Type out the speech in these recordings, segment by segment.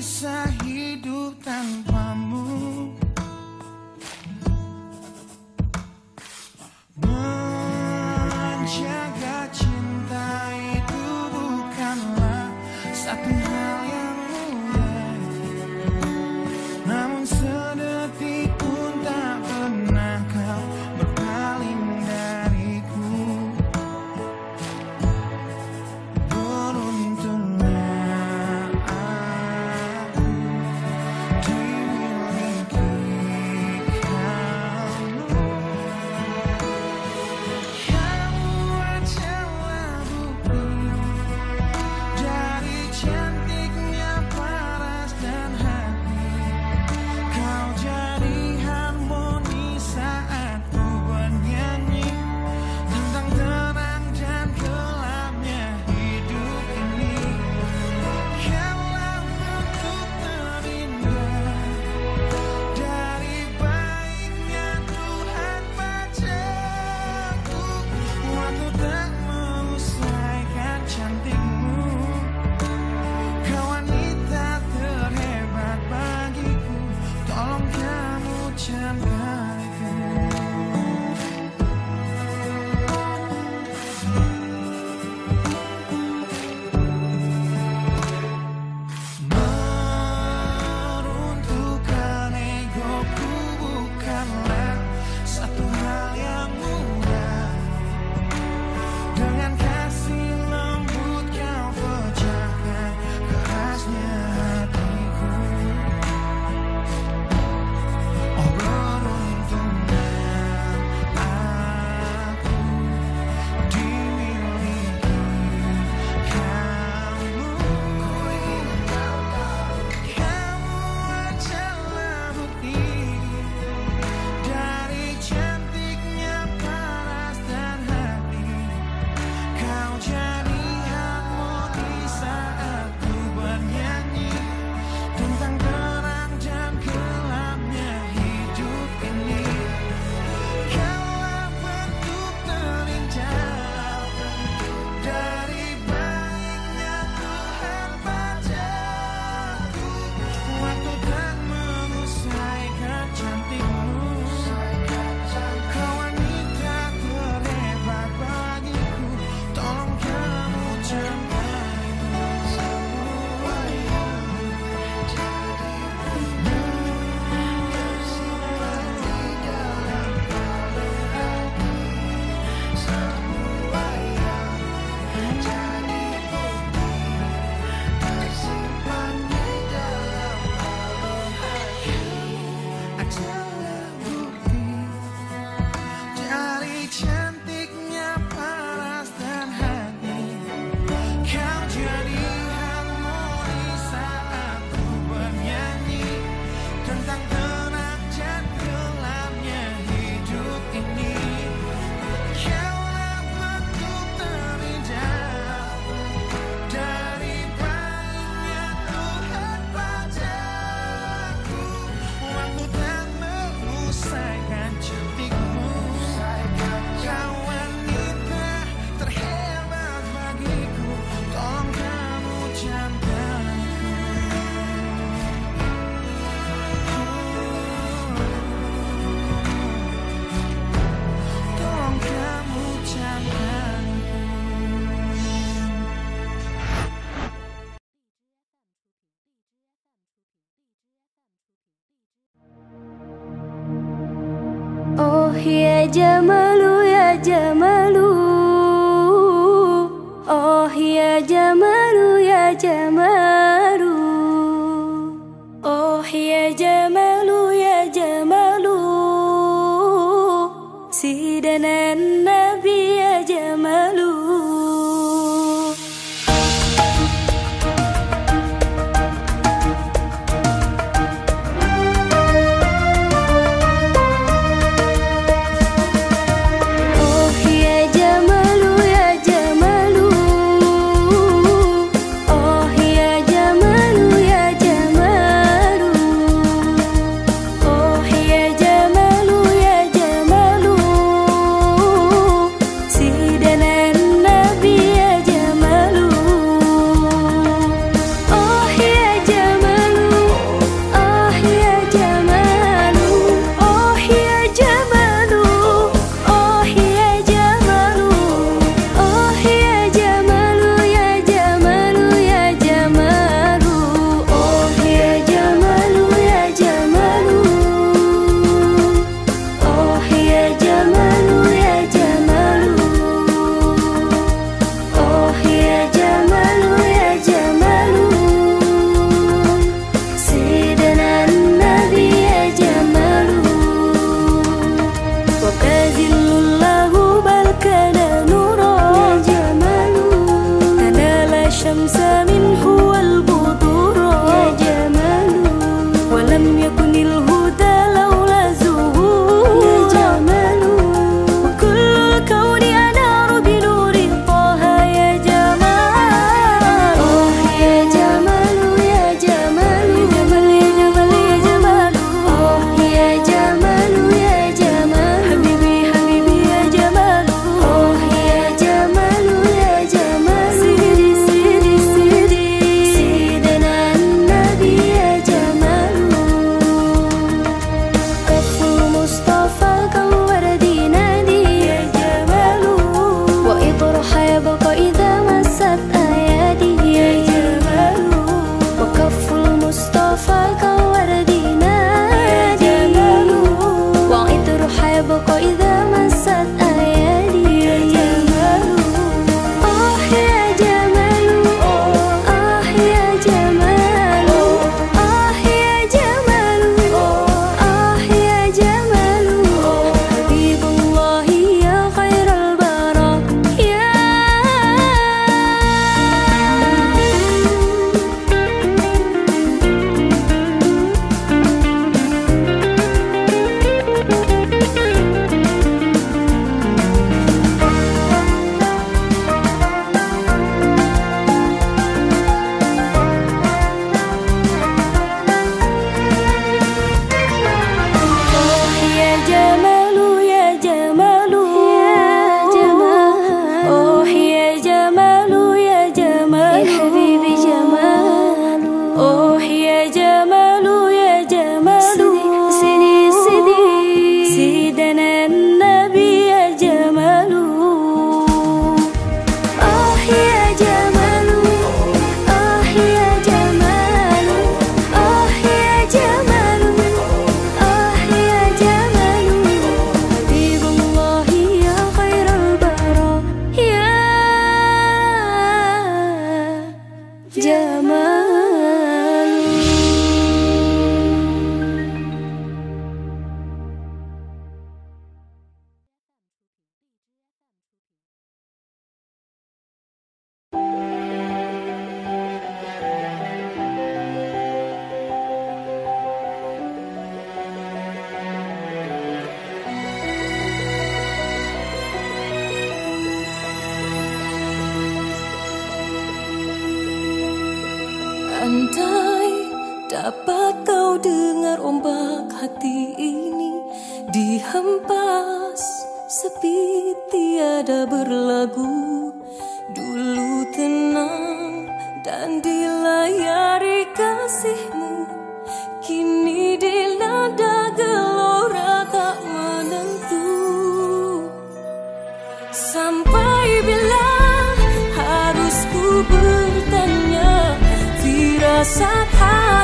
bisa hidup tanpamu ya Jamalu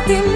ti mi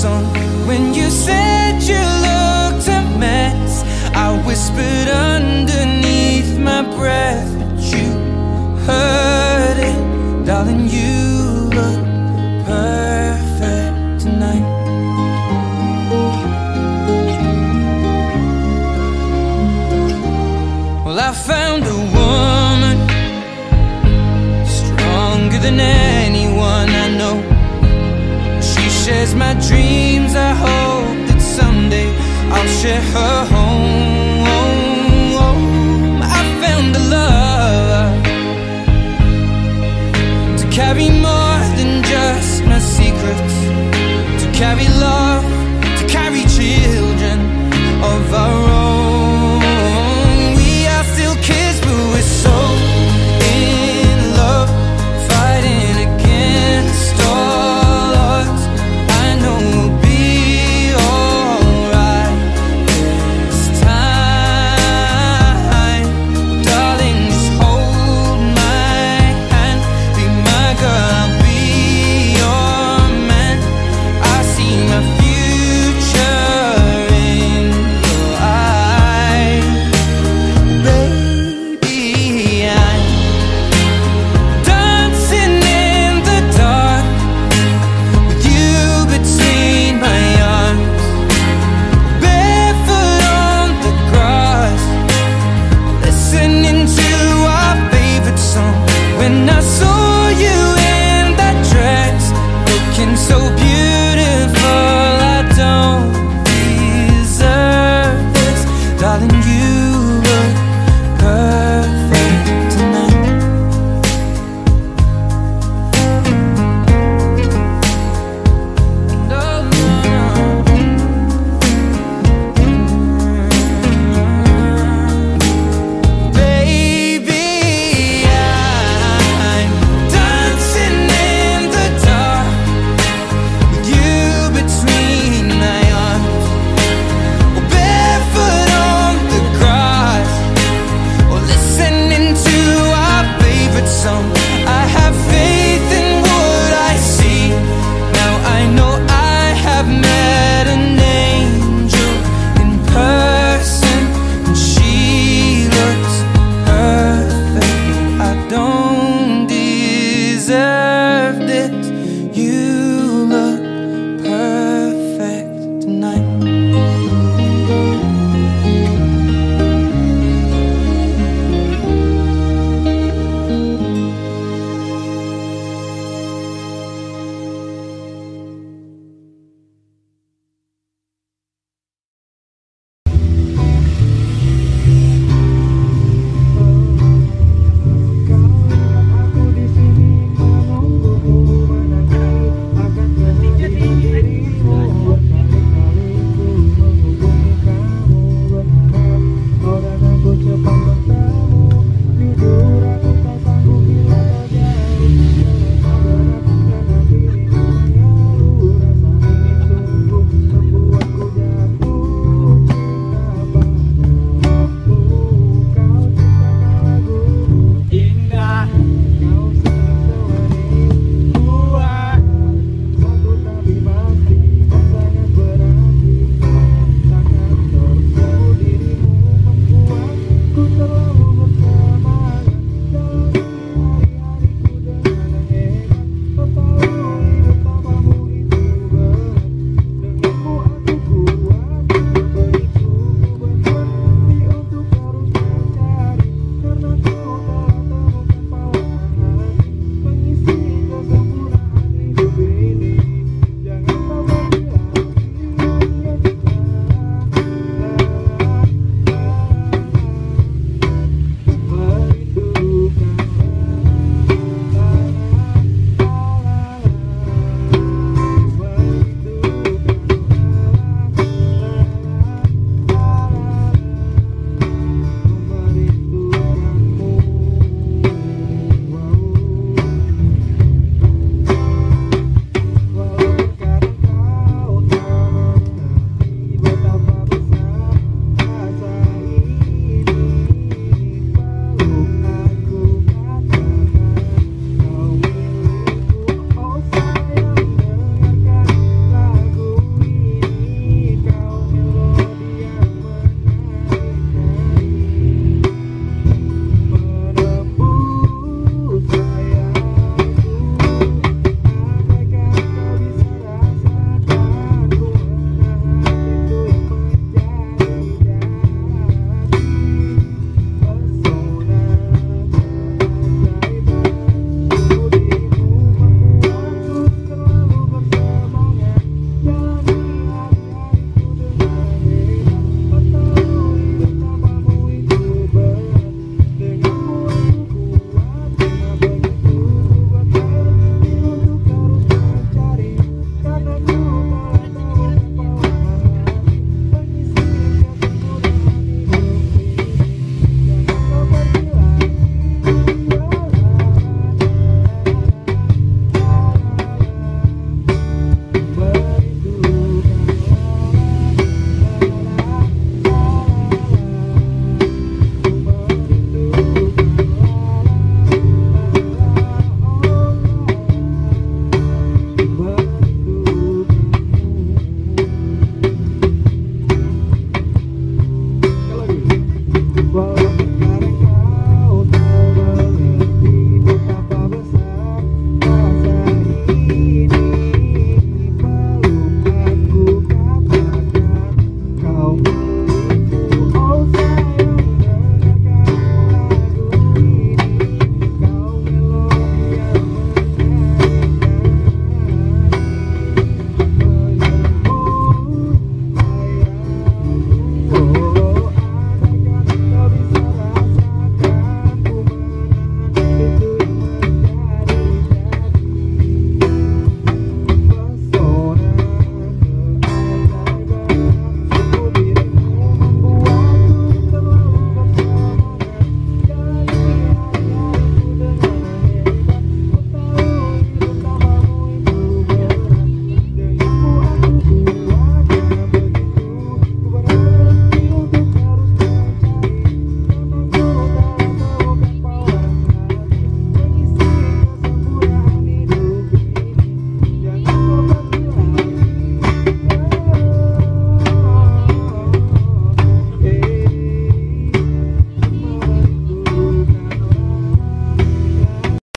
song. share her home. I found a love to carry more than just my secrets, to carry love.